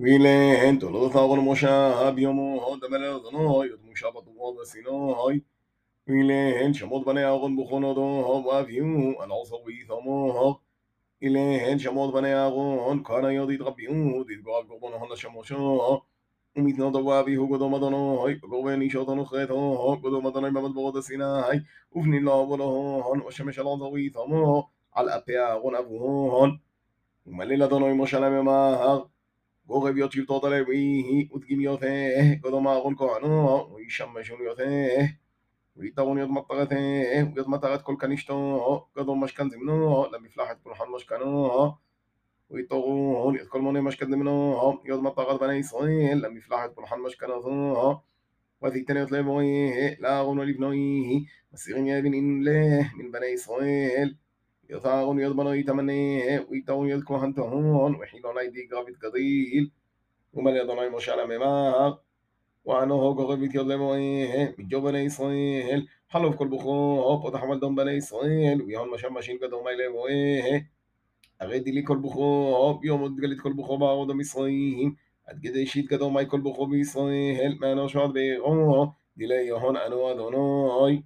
וילן תולדות אהרון ומשה ביומו דמל אדוני עוד משה בתורו בסיני וילן שמות בני אהרון בכונותו ואביהו על עשר ואיתמו אילן שמות בני אהרון כהנא יודית רביהו דתגורב קורבנו לשמושו ומתנותו ואביהו קדום אדוני וקורבן אישותו נוכרתו קדום אדוני במדברות הסיני ובנים לו עבודהון ושמש על עשר ואיתמו על אפי אהרון אבוהון ומליל אדוני משה לממהר goga biyo tiib tooda lewihi udgim yotheh godomaqon koxno ishamashun yotheh ويتغون يض مطغته ويض مطغت كل كنشتو قدو مش كنزمنو لم يفلح كل حن مش كانو ويتغون يض كل موني مش كنزمنو يض مطغت بني إسرائيل لم يفلح كل حن مش كانو وذي تاني يطلبويه لا غنو لبنويه مسيرين يا بن إن من بني إسرائيل וחילוני דיגרא ותגדיל ומלא אדוני משה לממר وعنه قرب يد لمويه مجو بني إسرائيل حلف كل بخو פותח מלדום בני ישראל ויהון משם משין קדומי לבואה הרי דילי כל בוכו ביום עוד גלית כל בוכו בערוד המצרים עד כדי שיט קדומי כל בוכו בישראל מאנוש ועד בעירו דילי יהון אנו אדוני